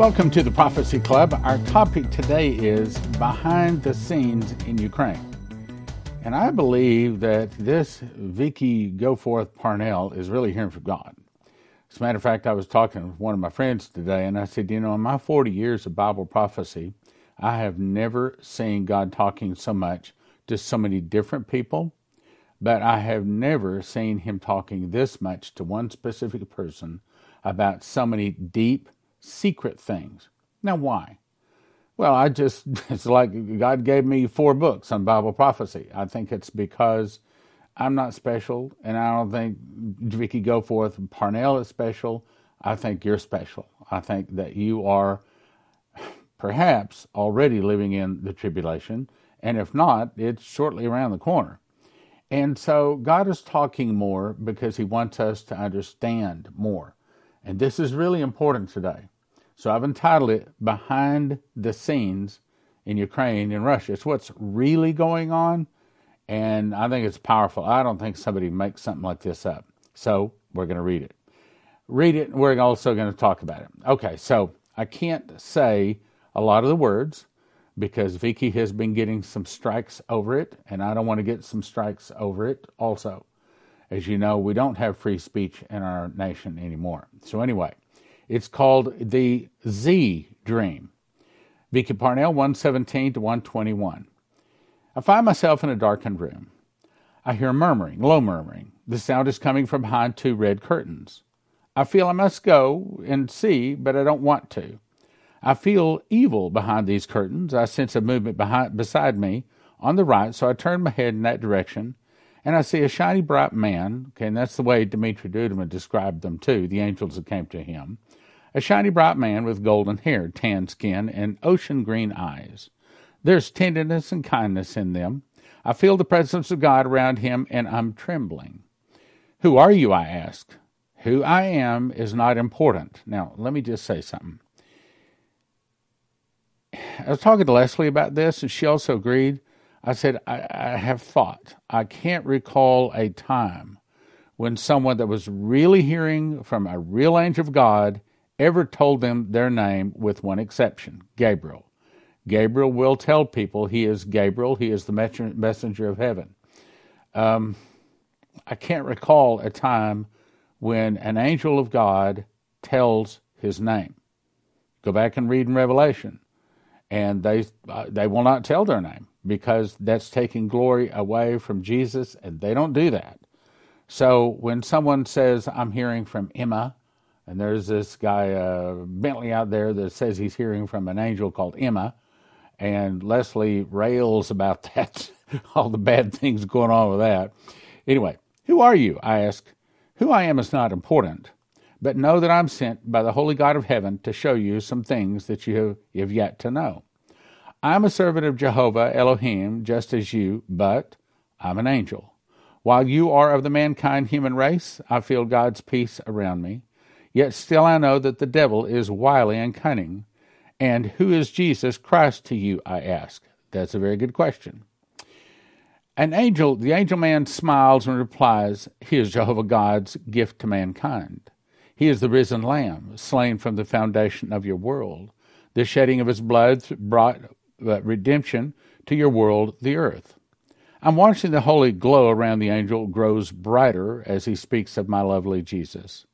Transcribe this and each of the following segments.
Welcome to the Prophecy Club. Our topic today is behind the scenes in Ukraine. And I believe that this Vicki Goforth Parnell is really hearing from God. As a matter of fact, I was talking with one of my friends today, and I said, You know, in my 40 years of Bible prophecy, I have never seen God talking so much to so many different people, but I have never seen Him talking this much to one specific person about so many deep, secret things. Now, why? Well, I just, it's like God gave me four books on Bible prophecy. I think it's because I'm not special, and I don't think Vicki Goforth Parnell is special. I think you're special. I think that you are perhaps already living in the tribulation, and if not, it's shortly around the corner. And so God is talking more because He wants us to understand more. And this is really important today. So I've entitled it Behind the Scenes in Ukraine and Russia. It's what's really going on and I think it's powerful. I don't think somebody makes something like this up. So we're going to read it. Read it, and we're also going to talk about it. Okay, so I can't say a lot of the words because Vicki has been getting some strikes over it, and I don't want to get some strikes over it also. As you know, we don't have free speech in our nation anymore. So, anyway, it's called the Z Dream. Vicki Parnell, 117 to 121. I find myself in a darkened room. I hear murmuring, low murmuring. The sound is coming from behind two red curtains. I feel I must go and see, but I don't want to. I feel evil behind these curtains. I sense a movement behind, beside me on the right, so I turn my head in that direction, and I see a shiny bright man. Okay, and that's the way Dimitri Duduman described them too, the angels that came to him. A shiny bright man with golden hair, tan skin, and ocean green eyes. There's tenderness and kindness in them. I feel the presence of God around him and I'm trembling. Who are you? I ask. Who I am is not important. Now, let me just say something. I was talking to Leslie about this, and she also agreed. I said, I, I have thought. I can't recall a time when someone that was really hearing from a real angel of God ever told them their name, with one exception Gabriel. Gabriel will tell people he is Gabriel, he is the messenger of heaven. Um, I can't recall a time when an angel of God tells his name. Go back and read in Revelation, and they uh, they will not tell their name because that's taking glory away from Jesus, and they don't do that. So when someone says, "I'm hearing from Emma," and there's this guy uh, Bentley out there that says he's hearing from an angel called Emma, and Leslie rails about that, all the bad things going on with that. Anyway, who are you? I ask. Who I am is not important, but know that I'm sent by the Holy God of heaven to show you some things that you have, you have yet to know. I'm a servant of Jehovah Elohim, just as you, but I'm an angel. While you are of the mankind human race, I feel God's peace around me. Yet still I know that the devil is wily and cunning. And who is Jesus Christ to you? I ask. That's a very good question. An angel, the angel man smiles and replies, He is Jehovah God's gift to mankind. He is the risen Lamb, slain from the foundation of your world. The shedding of his blood brought uh, redemption to your world, the earth. I'm watching the holy glow around the angel grows brighter as he speaks of my lovely Jesus.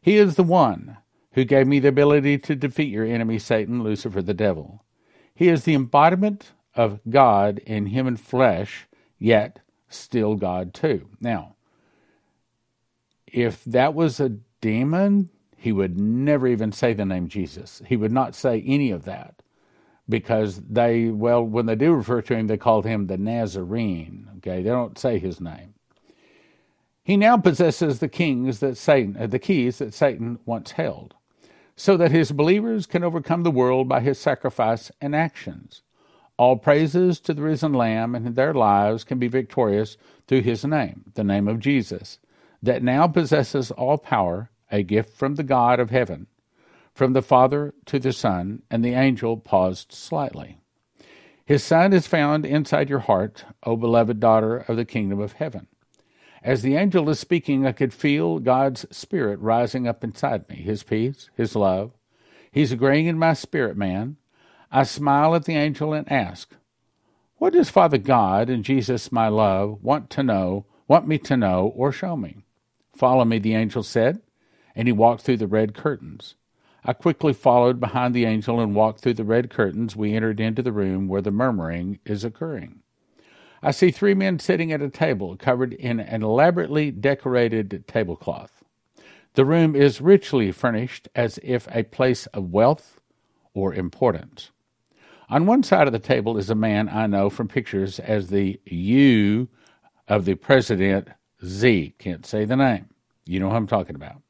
He is the one who gave me the ability to defeat your enemy, Satan, Lucifer, the devil. He is the embodiment of God in human flesh, yet still God too. Now, if that was a demon, he would never even say the name Jesus. He would not say any of that because they, well, when they do refer to him, they called him the Nazarene. Okay, they don't say his name. He now possesses the kings that Satan, uh, the keys that Satan once held so that his believers can overcome the world by his sacrifice and actions. All praises to the risen Lamb, and their lives can be victorious through his name, the name of Jesus, that now possesses all power, a gift from the God of heaven, from the Father to the Son, and the angel paused slightly. His Son is found inside your heart, O beloved daughter of the kingdom of heaven. As the angel is speaking, I could feel God's Spirit rising up inside me His peace, His love, He's agreeing in my spirit, man. I smile at the angel and ask, What does Father God and Jesus, my love, want to know, want me to know, or show me? Follow me, the angel said, and he walked through the red curtains. I quickly followed behind the angel and walked through the red curtains. We entered into the room where the murmuring is occurring. I see three men sitting at a table covered in an elaborately decorated tablecloth. The room is richly furnished as if a place of wealth or importance. On one side of the table is a man I know from pictures as the U of the President Z. Can't say the name. You know who I'm talking about.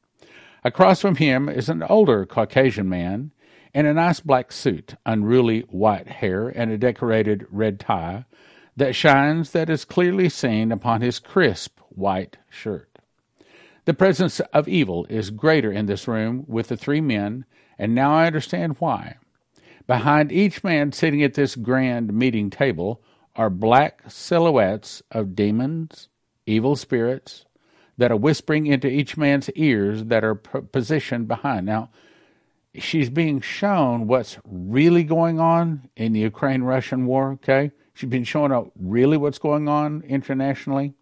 Across from him is an older Caucasian man in a nice black suit, unruly white hair, and a decorated red tie that shines that is clearly seen upon his crisp white shirt. The presence of evil is greater in this room with the three men, and now I understand why. Behind each man sitting at this grand meeting table are black silhouettes of demons, evil spirits, that are whispering into each man's ears that are positioned behind. Now, she's being shown what's really going on in the Ukraine Russian war, okay? Been showing up really what's going on internationally.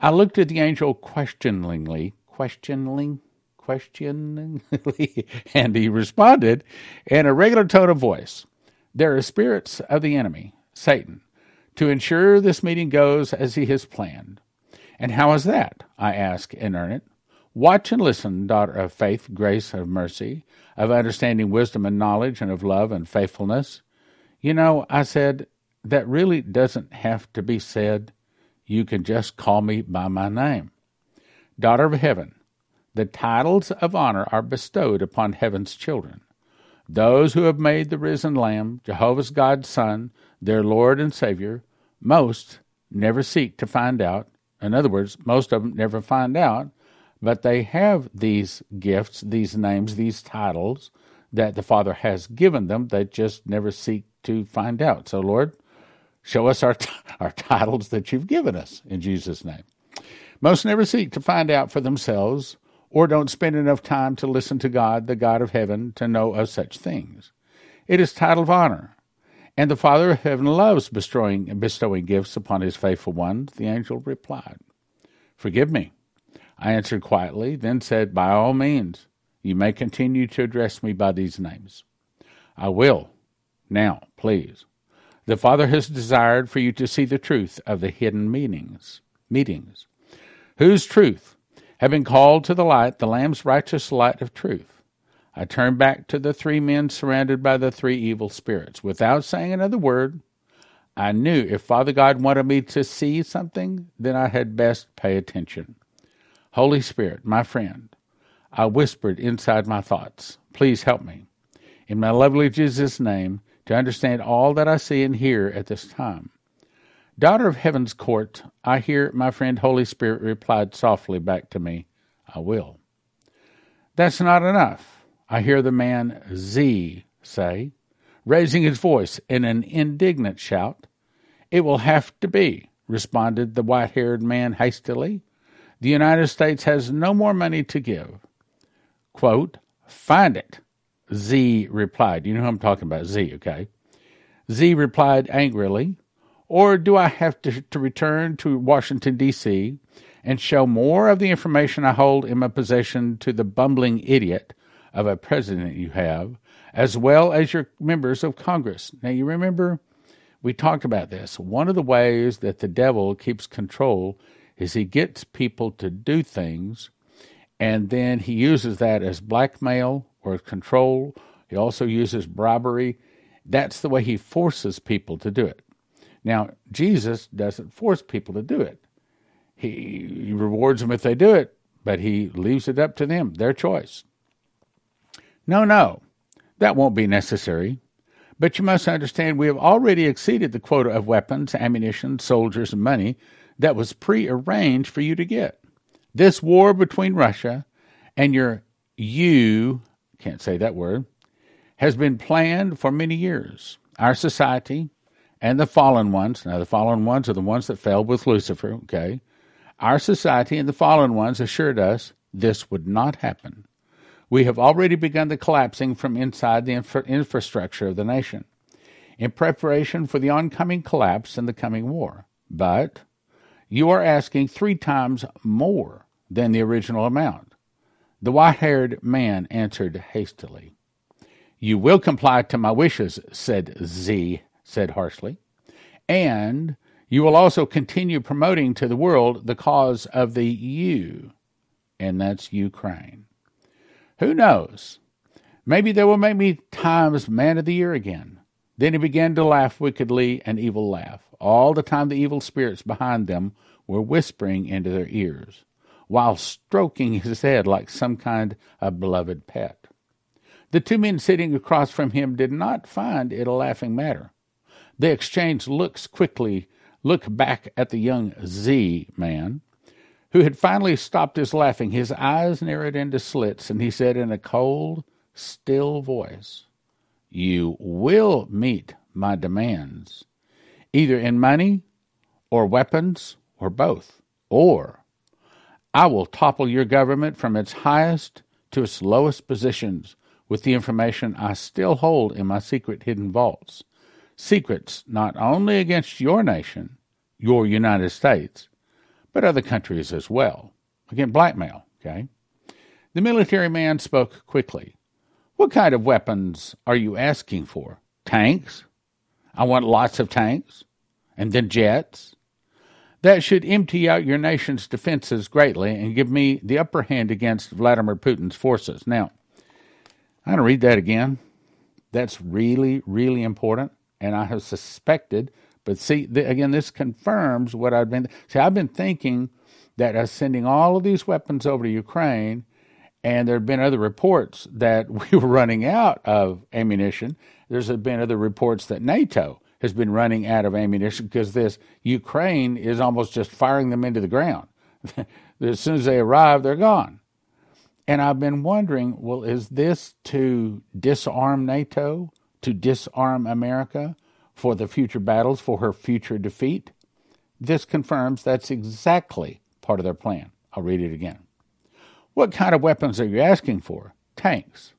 I looked at the angel questioningly, questioningly, questioningly, and he responded in a regular tone of voice There are spirits of the enemy, Satan, to ensure this meeting goes as he has planned. And how is that? I asked in earnest. Watch and listen, daughter of faith, grace, of mercy, of understanding, wisdom, and knowledge, and of love and faithfulness. You know, I said, that really doesn't have to be said. You can just call me by my name. Daughter of heaven, the titles of honor are bestowed upon heaven's children. Those who have made the risen Lamb, Jehovah's God's Son, their Lord and Savior, most never seek to find out. In other words, most of them never find out, but they have these gifts, these names, these titles that the Father has given them. They just never seek to find out. So, Lord, show us our, t- our titles that you've given us in Jesus' name. Most never seek to find out for themselves or don't spend enough time to listen to God, the God of heaven, to know of such things. It is title of honor. And the Father of heaven loves bestowing, bestowing gifts upon his faithful ones. The angel replied, Forgive me. I answered quietly, then said, By all means, you may continue to address me by these names. I will. Now, please. The Father has desired for you to see the truth of the hidden meanings, meetings. Whose truth? Having called to the light the Lamb's righteous light of truth, I turned back to the three men surrounded by the three evil spirits. Without saying another word, I knew if Father God wanted me to see something, then I had best pay attention. Holy Spirit, my friend, I whispered inside my thoughts, please help me. In my lovely Jesus' name, to understand all that I see and hear at this time. Daughter of Heaven's court, I hear my friend Holy Spirit replied softly back to me, I will. That's not enough, I hear the man Z say, raising his voice in an indignant shout. It will have to be, responded the white haired man hastily. The United States has no more money to give. Quote, find it. Z replied. You know who I'm talking about, Z, okay? Z replied angrily, or do I have to, to return to Washington, D.C., and show more of the information I hold in my possession to the bumbling idiot of a president you have, as well as your members of Congress? Now, you remember we talked about this. One of the ways that the devil keeps control is he gets people to do things, and then he uses that as blackmail or control. He also uses bribery that's the way he forces people to do it. Now, Jesus doesn't force people to do it. He, he rewards them if they do it, but he leaves it up to them, their choice. No, no, that won't be necessary. But you must understand we have already exceeded the quota of weapons, ammunition, soldiers, and money that was prearranged for you to get. This war between Russia and your you can't say that word has been planned for many years. Our society and the fallen ones, now the fallen ones are the ones that fell with Lucifer, okay? Our society and the fallen ones assured us this would not happen. We have already begun the collapsing from inside the infra- infrastructure of the nation in preparation for the oncoming collapse and the coming war. But you are asking three times more than the original amount. The white haired man answered hastily. You will comply to my wishes, said Z, said harshly, and you will also continue promoting to the world the cause of the U, and that's Ukraine. Who knows? Maybe they will make me Times Man of the Year again. Then he began to laugh wickedly an evil laugh. All the time the evil spirits behind them were whispering into their ears, while stroking his head like some kind of beloved pet. The two men sitting across from him did not find it a laughing matter. They exchanged looks quickly, looked back at the young Z man, who had finally stopped his laughing. His eyes narrowed into slits, and he said in a cold, still voice, You will meet my demands, either in money or weapons or both. Or I will topple your government from its highest to its lowest positions with the information I still hold in my secret hidden vaults. Secrets not only against your nation, your United States, but other countries as well. Again, blackmail, okay? The military man spoke quickly. What kind of weapons are you asking for? Tanks? I want lots of tanks. And then jets. That should empty out your nation's defenses greatly and give me the upper hand against Vladimir Putin's forces. Now, I'm going to read that again. That's really, really important. And I have suspected but see, the, again, this confirms what I've been. See, I've been thinking that us sending all of these weapons over to Ukraine, and there have been other reports that we were running out of ammunition. There's been other reports that NATO has been running out of ammunition because this Ukraine is almost just firing them into the ground. as soon as they arrive, they're gone. And I've been wondering, well, is this to disarm NATO, to disarm America? for the future battles, for her future defeat. This confirms that's exactly part of their plan. I'll read it again. What kind of weapons are you asking for? Tanks.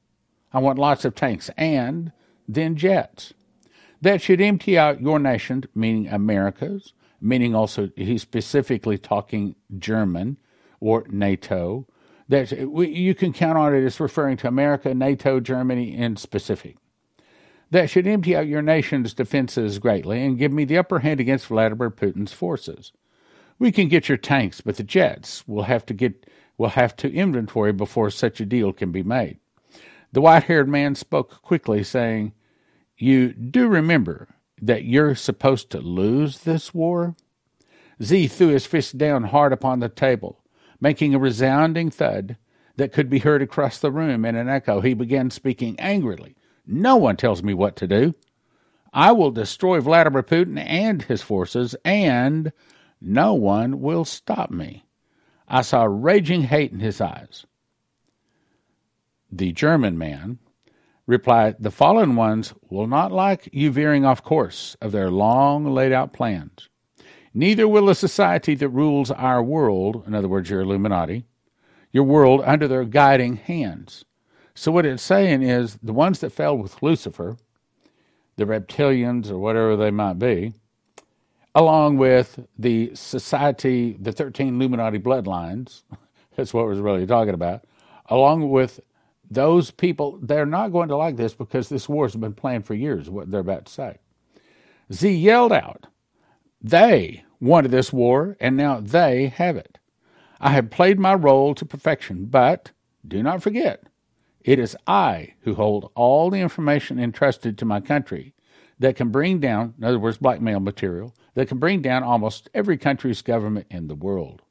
I want lots of tanks and then jets. That should empty out your nation, meaning America's, meaning also he's specifically talking German or NATO. That you can count on it as referring to America, NATO, Germany in specific that should empty out your nation's defenses greatly and give me the upper hand against Vladimir Putin's forces. We can get your tanks, but the jets will have to get will have to inventory before such a deal can be made. The white-haired man spoke quickly, saying, "You do remember that you're supposed to lose this war?" Z threw his fist down hard upon the table, making a resounding thud that could be heard across the room in an echo. He began speaking angrily no one tells me what to do. I will destroy Vladimir Putin and his forces, and no one will stop me. I saw raging hate in his eyes. The German man replied, The fallen ones will not like you veering off course of their long laid out plans. Neither will the society that rules our world, in other words, your Illuminati, your world under their guiding hands. So what it's saying is the ones that fell with Lucifer, the reptilians or whatever they might be, along with the society, the 13 Illuminati bloodlines, that's what we're really talking about, along with those people, they're not going to like this because this war has been planned for years, what they're about to say. Z yelled out, They wanted this war, and now they have it. I have played my role to perfection, but do not forget, it is I who hold all the information entrusted to my country that can bring down, in other words, blackmail material, that can bring down almost every country's government in the world.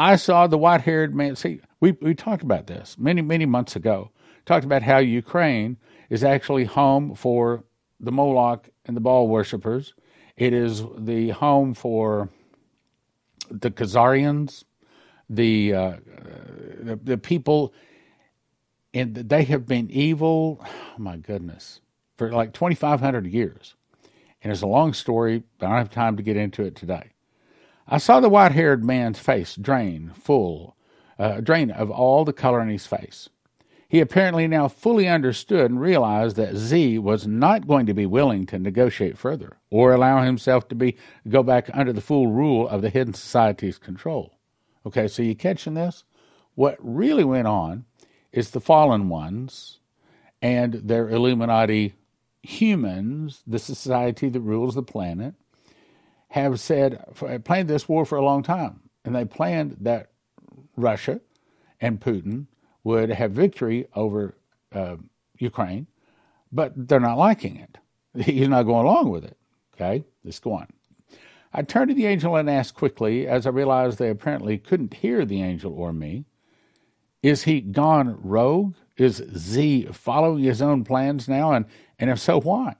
I saw the white haired man. See, we, we talked about this many, many months ago. Talked about how Ukraine is actually home for the Moloch and the Baal worshippers. It is the home for the Khazarians, the, uh, the, the people and they have been evil. Oh my goodness, for like twenty five hundred years, and it's a long story. But I don't have time to get into it today. I saw the white haired man's face drain full, uh, drain of all the color in his face. He apparently now fully understood and realized that Z was not going to be willing to negotiate further or allow himself to be go back under the full rule of the hidden society's control. Okay, so you catching this? What really went on is the fallen ones and their Illuminati humans, the society that rules the planet, have said planned this war for a long time, and they planned that Russia and Putin would have victory over uh, Ukraine, but they're not liking it. He's not going along with it. Okay, let's go on. I turned to the angel and asked quickly, as I realized they apparently couldn't hear the angel or me, Is he gone rogue? Is Z following his own plans now? And, and if so, why?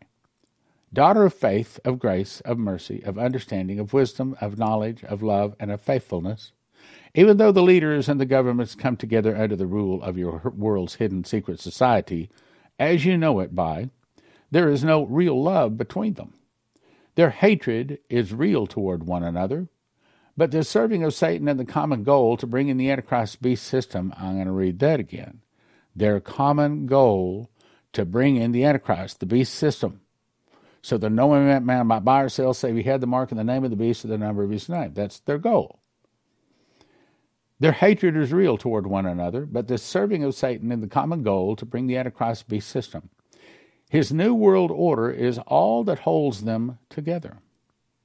Daughter of faith, of grace, of mercy, of understanding, of wisdom, of knowledge, of love, and of faithfulness, even though the leaders and the governments come together under the rule of your world's hidden secret society, as you know it by, there is no real love between them. Their hatred is real toward one another, but the serving of Satan and the common goal to bring in the Antichrist beast system, I'm going to read that again. Their common goal to bring in the Antichrist, the beast system. So the no man might buy or sell, save he had the mark in the name of the beast or the number of his name. That's their goal. Their hatred is real toward one another, but the serving of Satan in the common goal to bring the Antichrist beast system. His new world order is all that holds them together.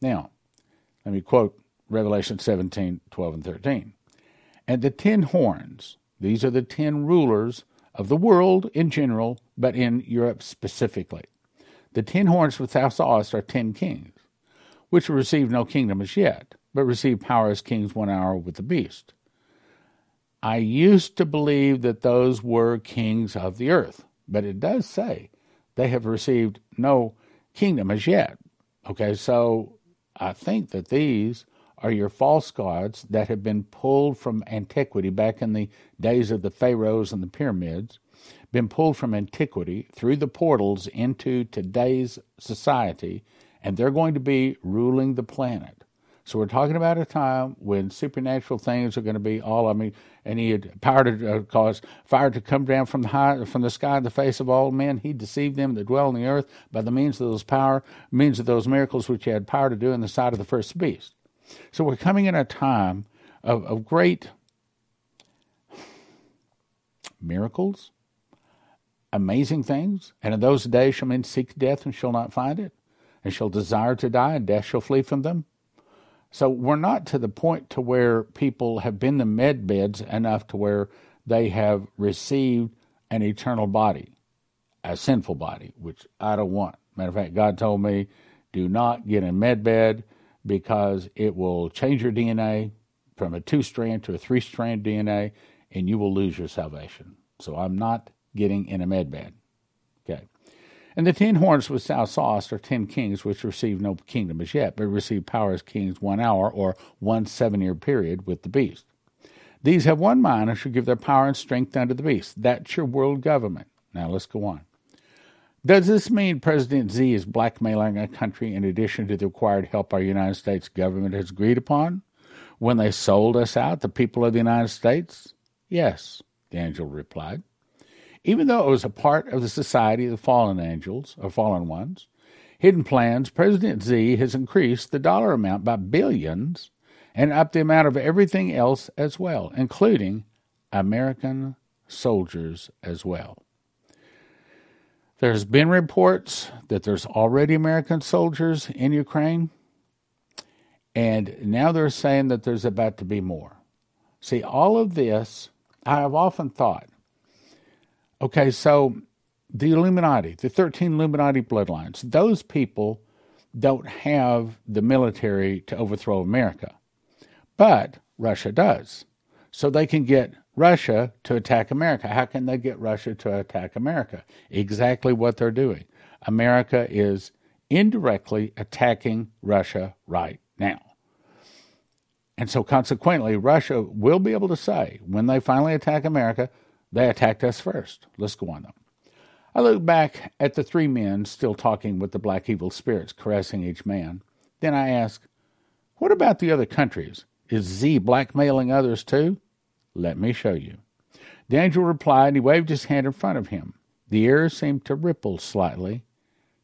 Now, let me quote Revelation 17, 12, and 13. And the ten horns, these are the ten rulers of the world in general, but in Europe specifically. The ten horns which thou sawest are ten kings, which receive no kingdom as yet, but receive power as kings one hour with the beast. I used to believe that those were kings of the earth, but it does say they have received no kingdom as yet. Okay, so I think that these are your false gods that have been pulled from antiquity back in the days of the pharaohs and the pyramids, been pulled from antiquity through the portals into today's society, and they're going to be ruling the planet. So we're talking about a time when supernatural things are going to be all. I mean, and he had power to uh, cause fire to come down from the high from the sky in the face of all men. He deceived them that dwell on the earth by the means of those power, means of those miracles which he had power to do in the sight of the first beast. So we're coming in a time of, of great miracles, amazing things. And in those days shall men seek death and shall not find it, and shall desire to die, and death shall flee from them. So we're not to the point to where people have been the med beds enough to where they have received an eternal body, a sinful body, which I don't want. Matter of fact, God told me, do not get a med bed because it will change your DNA from a two strand to a three strand DNA and you will lose your salvation. So I'm not getting in a med bed. Okay. And the ten horns which thou sawest are ten kings which receive no kingdom as yet, but receive power as kings one hour or one seven year period with the beast. These have one mind and shall give their power and strength unto the beast. That's your world government. Now let's go on. Does this mean President Z is blackmailing a country in addition to the required help our United States government has agreed upon when they sold us out, the people of the United States? Yes, the angel replied. Even though it was a part of the society of the fallen angels, or fallen ones, hidden plans, President Z has increased the dollar amount by billions and up the amount of everything else as well, including American soldiers as well. There's been reports that there's already American soldiers in Ukraine, and now they're saying that there's about to be more. See, all of this, I have often thought Okay, so the Illuminati, the 13 Illuminati bloodlines, those people don't have the military to overthrow America. But Russia does. So they can get Russia to attack America. How can they get Russia to attack America? Exactly what they're doing. America is indirectly attacking Russia right now. And so, consequently, Russia will be able to say, when they finally attack America, they attacked us first. Let's go on, them. I looked back at the three men still talking with the black evil spirits, caressing each man. Then I asked, What about the other countries? Is Z blackmailing others too? Let me show you. The angel replied, and he waved his hand in front of him. The air seemed to ripple slightly.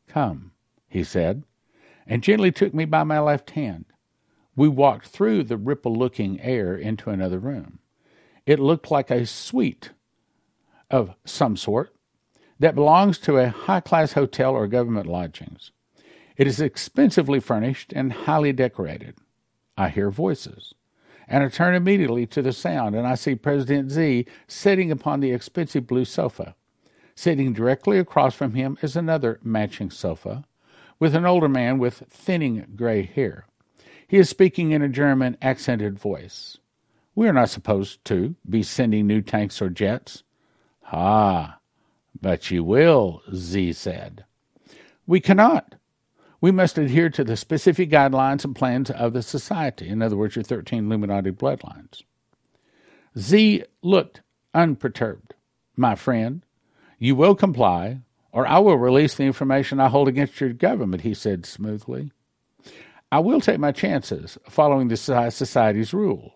Come, he said, and gently took me by my left hand. We walked through the ripple looking air into another room. It looked like a suite of some sort that belongs to a high class hotel or government lodgings. It is expensively furnished and highly decorated. I hear voices, and I turn immediately to the sound, and I see President Z sitting upon the expensive blue sofa. Sitting directly across from him is another matching sofa, with an older man with thinning gray hair. He is speaking in a German accented voice. We are not supposed to be sending new tanks or jets. Ah, but you will, Z said. We cannot. We must adhere to the specific guidelines and plans of the society, in other words, your 13 Illuminati bloodlines. Z looked unperturbed. My friend, you will comply, or I will release the information I hold against your government, he said smoothly. I will take my chances following the society's rule.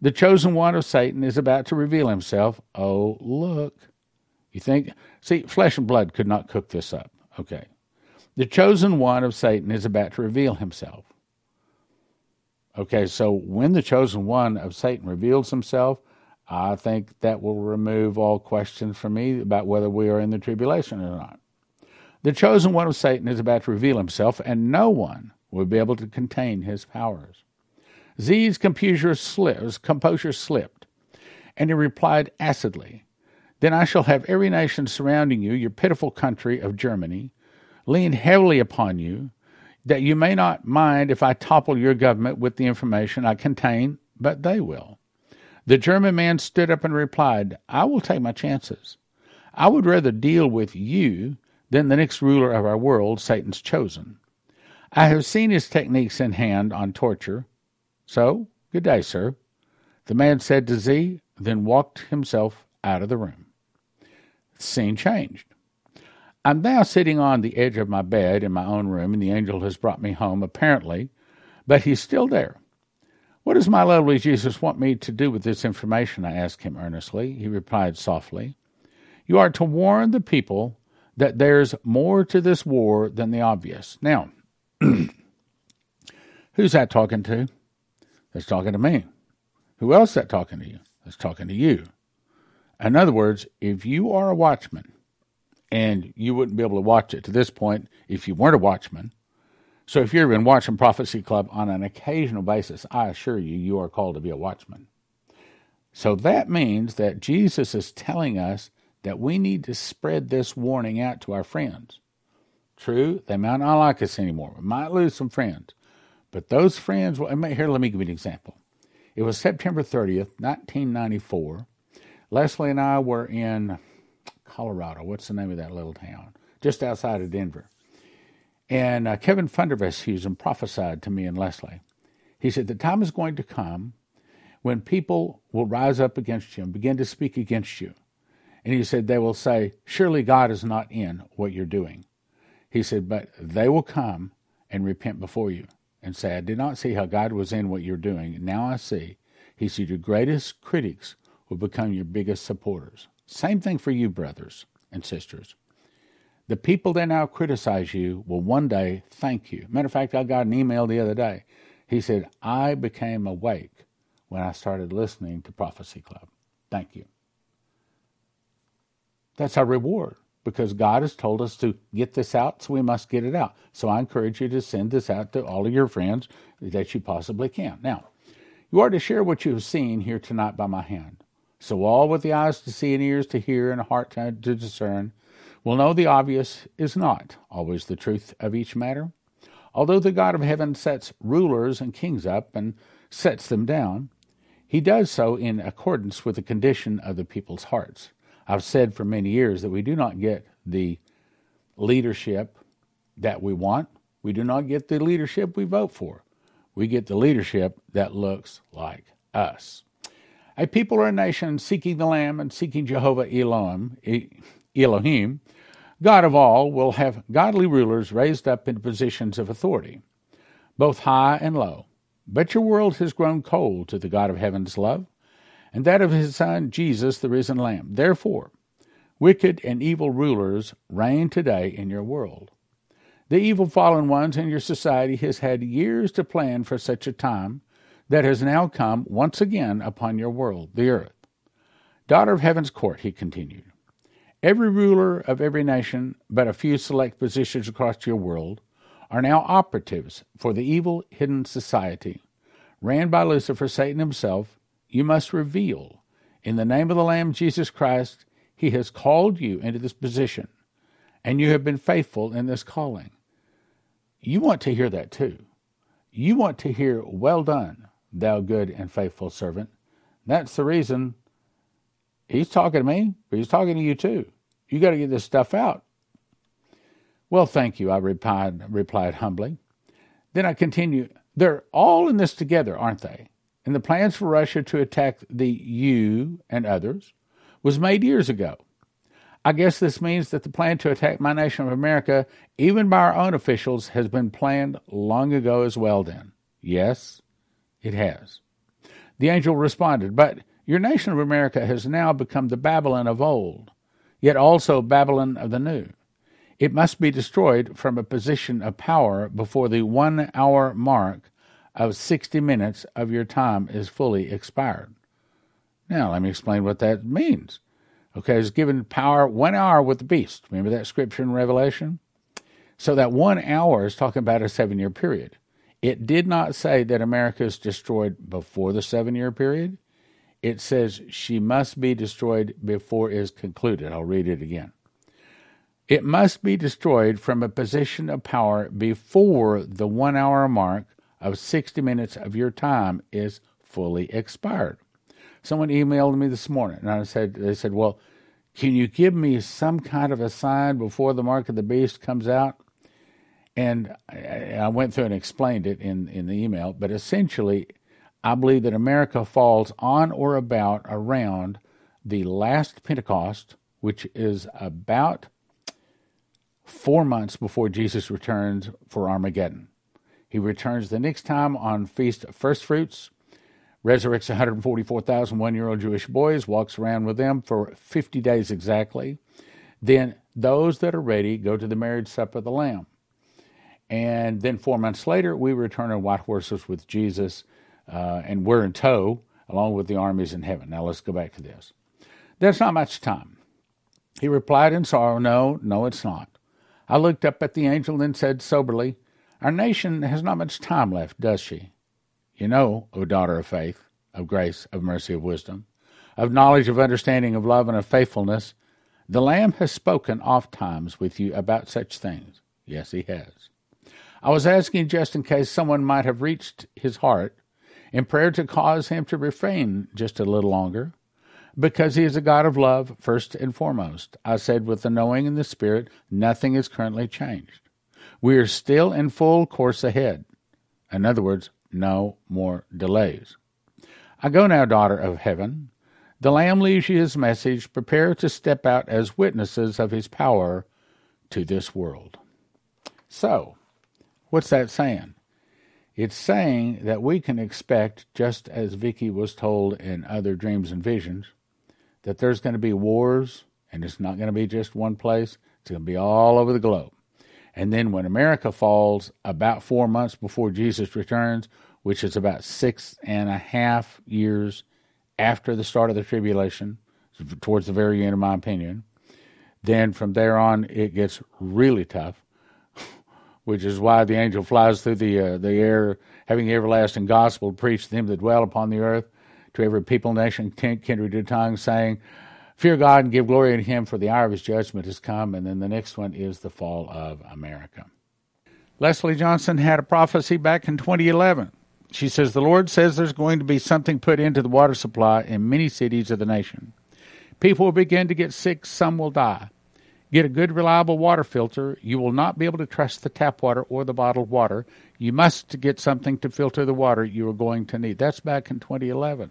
The chosen one of Satan is about to reveal himself. Oh, look. You think, see, flesh and blood could not cook this up. Okay. The chosen one of Satan is about to reveal himself. Okay, so when the chosen one of Satan reveals himself, I think that will remove all questions from me about whether we are in the tribulation or not. The chosen one of Satan is about to reveal himself, and no one will be able to contain his powers. Slipped, composure slipped, and he replied acidly, Then I shall have every nation surrounding you, your pitiful country of Germany, lean heavily upon you, that you may not mind if I topple your government with the information I contain, but they will. The German man stood up and replied, I will take my chances. I would rather deal with you than the next ruler of our world, Satan's chosen. I have seen his techniques in hand on torture, so, good day, sir. The man said to Z, then walked himself out of the room. The scene changed. I'm now sitting on the edge of my bed in my own room, and the angel has brought me home, apparently, but he's still there. What does my lovely Jesus want me to do with this information? I asked him earnestly. He replied softly, You are to warn the people that there's more to this war than the obvious. Now, who's that talking to? That's talking to me. Who else that talking to you? That's talking to you. In other words, if you are a watchman, and you wouldn't be able to watch it to this point if you weren't a watchman. So if you're even watching Prophecy Club on an occasional basis, I assure you, you are called to be a watchman. So that means that Jesus is telling us that we need to spread this warning out to our friends. True, they might not like us anymore. We might lose some friends. But those friends, well, here, let me give you an example. It was September 30th, 1994. Leslie and I were in Colorado. What's the name of that little town? Just outside of Denver. And uh, Kevin Fundervest prophesied to me and Leslie. He said, The time is going to come when people will rise up against you and begin to speak against you. And he said, They will say, Surely God is not in what you're doing. He said, But they will come and repent before you and say, I did not see how God was in what you're doing. Now I see. He said, Your greatest critics will become your biggest supporters. Same thing for you, brothers and sisters. The people that now criticize you will one day thank you. Matter of fact, I got an email the other day. He said, I became awake when I started listening to Prophecy Club. Thank you. That's our reward because God has told us to get this out, so we must get it out. So I encourage you to send this out to all of your friends that you possibly can. Now, you are to share what you have seen here tonight by my hand. So all with the eyes to see and ears to hear and a heart to, to discern will know the obvious is not always the truth of each matter. Although the God of heaven sets rulers and kings up and sets them down, he does so in accordance with the condition of the people's hearts. I've said for many years that we do not get the leadership that we want. We do not get the leadership we vote for. We get the leadership that looks like us. A people or a nation seeking the Lamb and seeking Jehovah Elohim, Elohim, God of all, will have godly rulers raised up in positions of authority, both high and low. But your world has grown cold to the God of heaven's love and that of his Son, Jesus, the risen Lamb. Therefore, wicked and evil rulers reign today in your world. The evil fallen ones in your society has had years to plan for such a time that has now come once again upon your world, the earth. Daughter of heaven's court, he continued. Every ruler of every nation, but a few select positions across your world, are now operatives for the evil hidden society, ran by Lucifer, Satan himself. You must reveal, in the name of the Lamb Jesus Christ, he has called you into this position, and you have been faithful in this calling. You want to hear that too. You want to hear, Well done, thou good and faithful servant. That's the reason he's talking to me, but he's talking to you too. You got to get this stuff out. Well, thank you, I replied, replied humbly. Then I continued, They're all in this together, aren't they? And the plans for Russia to attack the U and others was made years ago. I guess this means that the plan to attack my nation of America, even by our own officials, has been planned long ago as well, then. Yes, it has. The angel responded, But your nation of America has now become the Babylon of old, yet also Babylon of the new. It must be destroyed from a position of power before the one hour mark of 60 minutes of your time is fully expired. Now, let me explain what that means. Okay, it's given power one hour with the beast. Remember that scripture in Revelation? So that one hour is talking about a seven year period. It did not say that America is destroyed before the seven year period. It says she must be destroyed before it is concluded. I'll read it again. It must be destroyed from a position of power before the one hour mark of 60 minutes of your time is fully expired. Someone emailed me this morning, and I said, they said, well, can you give me some kind of a sign before the mark of the beast comes out? And I went through and explained it in, in the email, but essentially, I believe that America falls on or about around the last Pentecost, which is about four months before Jesus returns for Armageddon. He returns the next time on Feast of First Fruits, resurrects 144,000 one year old Jewish boys, walks around with them for 50 days exactly. Then those that are ready go to the marriage supper of the Lamb. And then four months later, we return on white horses with Jesus, uh, and we're in tow along with the armies in heaven. Now let's go back to this. There's not much time. He replied in sorrow, No, no, it's not. I looked up at the angel and said soberly, Our nation has not much time left, does she? You know, O daughter of faith, of grace, of mercy, of wisdom, of knowledge, of understanding, of love, and of faithfulness, the Lamb has spoken oft times with you about such things. Yes, he has. I was asking just in case someone might have reached his heart in prayer to cause him to refrain just a little longer, because he is a God of love, first and foremost. I said, with the knowing in the Spirit, nothing is currently changed. We are still in full course ahead. In other words, no more delays. I go now, daughter of heaven. The Lamb leaves you his message. Prepare to step out as witnesses of his power to this world. So, what's that saying? It's saying that we can expect, just as Vicki was told in other dreams and visions, that there's going to be wars, and it's not going to be just one place, it's going to be all over the globe. And then when America falls about four months before Jesus returns, which is about six and a half years after the start of the tribulation, towards the very end, in my opinion, then from there on it gets really tough, which is why the angel flies through the uh, the air, having the everlasting gospel preached to them that dwell upon the earth, to every people, nation, kindred, and tongue, saying, Fear God and give glory to Him, for the hour of His judgment has come. And then the next one is the fall of America. Leslie Johnson had a prophecy back in 2011. She says, The Lord says there's going to be something put into the water supply in many cities of the nation. People will begin to get sick, some will die. Get a good, reliable water filter. You will not be able to trust the tap water or the bottled water. You must get something to filter the water you are going to need. That's back in 2011.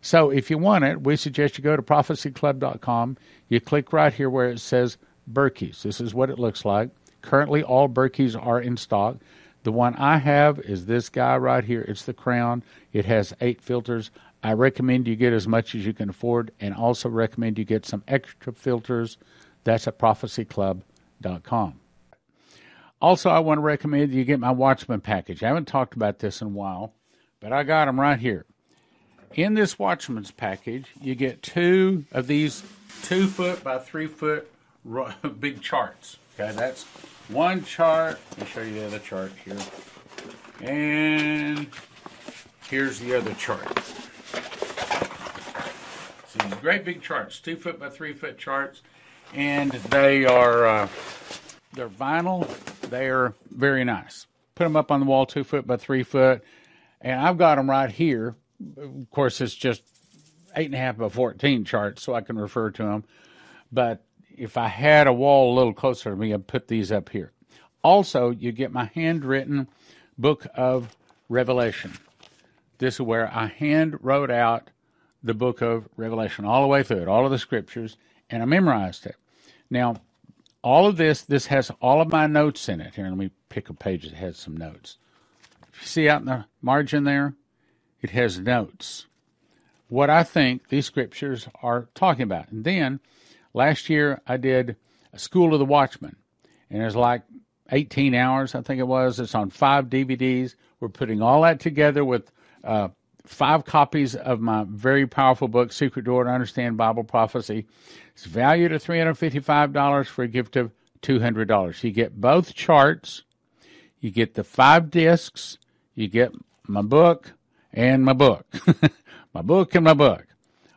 So if you want it, we suggest you go to prophecyclub.com. You click right here where it says Berkey's. This is what it looks like. Currently, all Berkeys are in stock. The one I have is this guy right here. It's the Crown. It has eight filters. I recommend you get as much as you can afford and also recommend you get some extra filters. That's at prophecyclub.com. Also, I want to recommend you get my Watchman package. I haven't talked about this in a while, but I got them right here. In this Watchman's package, you get two of these two foot by three foot big charts. Okay, that's one chart. Let me show you the other chart here. And here's the other chart. So these great big charts, two foot by three foot charts, and they are uh, they're vinyl. They are very nice. Put them up on the wall, two foot by three foot, and I've got them right here. Of course, it's just eight and a half by fourteen charts, so I can refer to them. But if I had a wall a little closer to me, I'd put these up here. Also, you get my handwritten book of Revelation. This is where I hand wrote out the book of Revelation all the way through it, all of the scriptures, and I memorized it. Now, all of this, this has all of my notes in it. Here, let me pick a page that has some notes. See out in the margin there, it has notes. What I think these scriptures are talking about. And then last year I did a School of the Watchman, and it's like 18 hours, I think it was. It's on five DVDs. We're putting all that together with uh, five copies of my very powerful book, Secret Door to Understand Bible Prophecy. It's valued at $355 for a gift of $200. You get both charts, you get the five discs, you get my book and my book. my book and my book,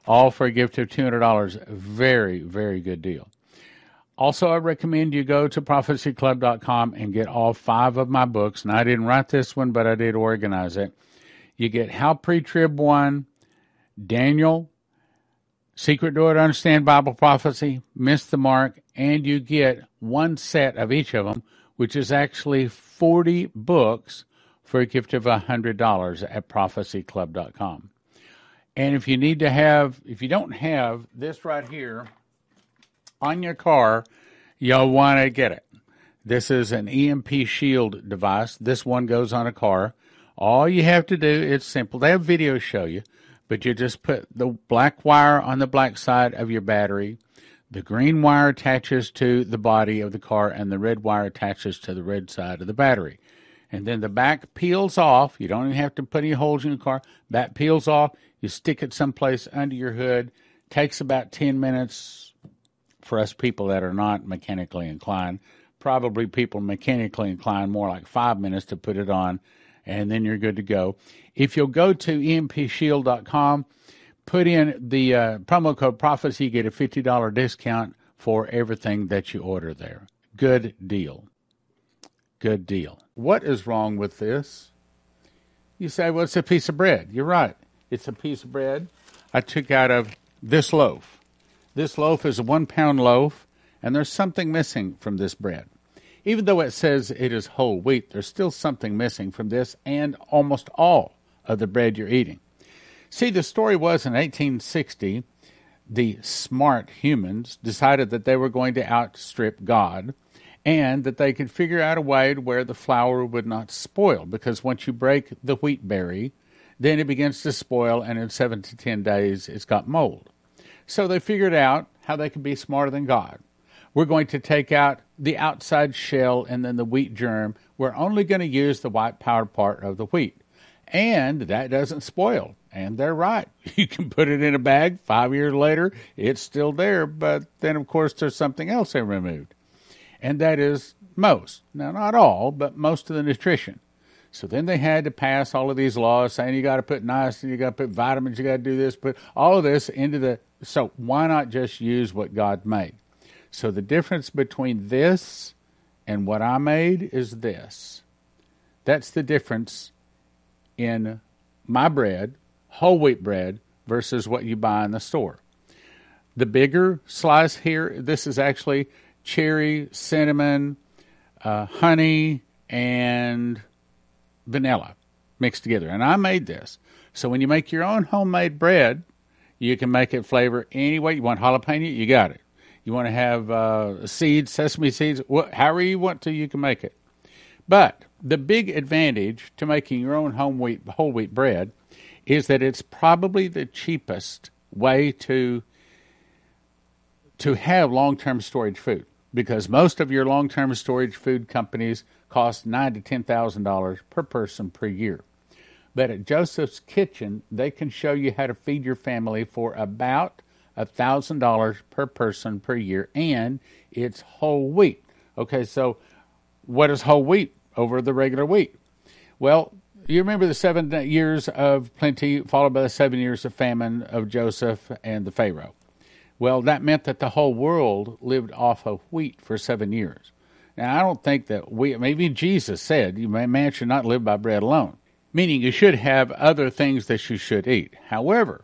all for a gift of $200. Very, very good deal. Also, I recommend you go to prophecyclub.com and get all five of my books. And I didn't write this one, but I did organize it. You get How Pre Trib 1, Daniel, Secret Door to Understand Bible Prophecy, Miss the Mark, and you get one set of each of them, which is actually 40 books for a gift of $100 at prophecyclub.com. And if you need to have, if you don't have this right here, on your car, you'll want to get it. This is an EMP shield device. This one goes on a car. All you have to do is simple. They have videos show you, but you just put the black wire on the black side of your battery. The green wire attaches to the body of the car, and the red wire attaches to the red side of the battery. And then the back peels off. You don't even have to put any holes in your car. That peels off. You stick it someplace under your hood. Takes about 10 minutes, for us people that are not mechanically inclined. Probably people mechanically inclined more like five minutes to put it on, and then you're good to go. If you'll go to empshield.com, put in the uh, promo code prophecy, you get a $50 discount for everything that you order there. Good deal. Good deal. What is wrong with this? You say, well, it's a piece of bread. You're right. It's a piece of bread I took out of this loaf. This loaf is a one pound loaf, and there's something missing from this bread. Even though it says it is whole wheat, there's still something missing from this and almost all of the bread you're eating. See, the story was in 1860, the smart humans decided that they were going to outstrip God and that they could figure out a way to where the flour would not spoil because once you break the wheat berry, then it begins to spoil and in seven to ten days it's got mold. So they figured out how they could be smarter than God. We're going to take out the outside shell and then the wheat germ. We're only going to use the white powder part of the wheat. And that doesn't spoil. And they're right. You can put it in a bag. Five years later, it's still there. But then, of course, there's something else they removed. And that is most. Now, not all, but most of the nutrition. So then they had to pass all of these laws saying you got to put niacin, you got to put vitamins, you got to do this, put all of this into the. So why not just use what God made? So the difference between this and what I made is this. That's the difference in my bread, whole wheat bread, versus what you buy in the store. The bigger slice here, this is actually cherry, cinnamon, uh, honey, and vanilla mixed together. And I made this. So when you make your own homemade bread, you can make it flavor any way you want. Jalapeno, you got it. You want to have uh, seeds, sesame seeds, however you want to, you can make it. But the big advantage to making your own home wheat, whole wheat bread is that it's probably the cheapest way to to have long-term storage food because most of your long-term storage food companies cost nine to ten thousand dollars per person per year. But at Joseph's Kitchen, they can show you how to feed your family for about thousand dollars per person per year, and it's whole wheat. Okay, so what is whole wheat over the regular wheat? Well, you remember the seven years of plenty, followed by the seven years of famine of Joseph and the Pharaoh. Well, that meant that the whole world lived off of wheat for seven years. Now, I don't think that we, maybe Jesus said, you man should not live by bread alone, meaning you should have other things that you should eat. However,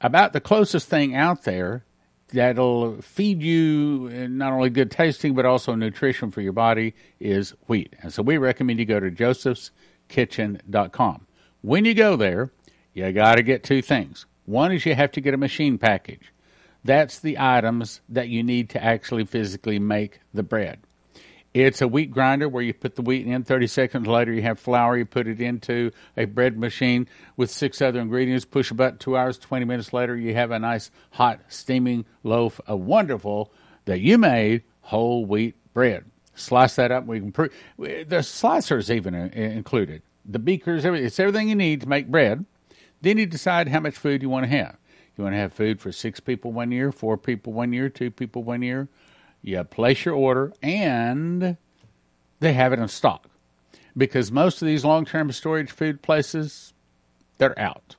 about the closest thing out there that'll feed you not only good tasting but also nutrition for your body is wheat. And so we recommend you go to josephskitchen.com. When you go there, you got to get two things. One is you have to get a machine package. That's the items that you need to actually physically make the bread. It's a wheat grinder where you put the wheat in. 30 seconds later, you have flour. You put it into a bread machine with six other ingredients. Push a button. Two hours, 20 minutes later, you have a nice, hot, steaming loaf of wonderful that you made whole wheat bread. Slice that up. We can pre- the slicers even included. The beakers, everything. It's everything you need to make bread. Then you decide how much food you want to have. You want to have food for six people one year, four people one year, two people one year. You place your order, and they have it in stock. Because most of these long term storage food places, they're out.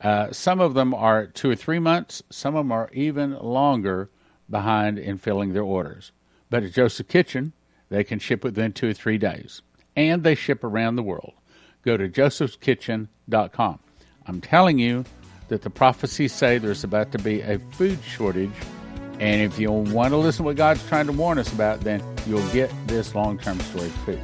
Uh, some of them are two or three months, some of them are even longer behind in filling their orders. But at Joseph Kitchen, they can ship within two or three days. And they ship around the world. Go to josephskitchen.com. I'm telling you, that the prophecies say there's about to be a food shortage. And if you want to listen to what God's trying to warn us about, then you'll get this long term storage food.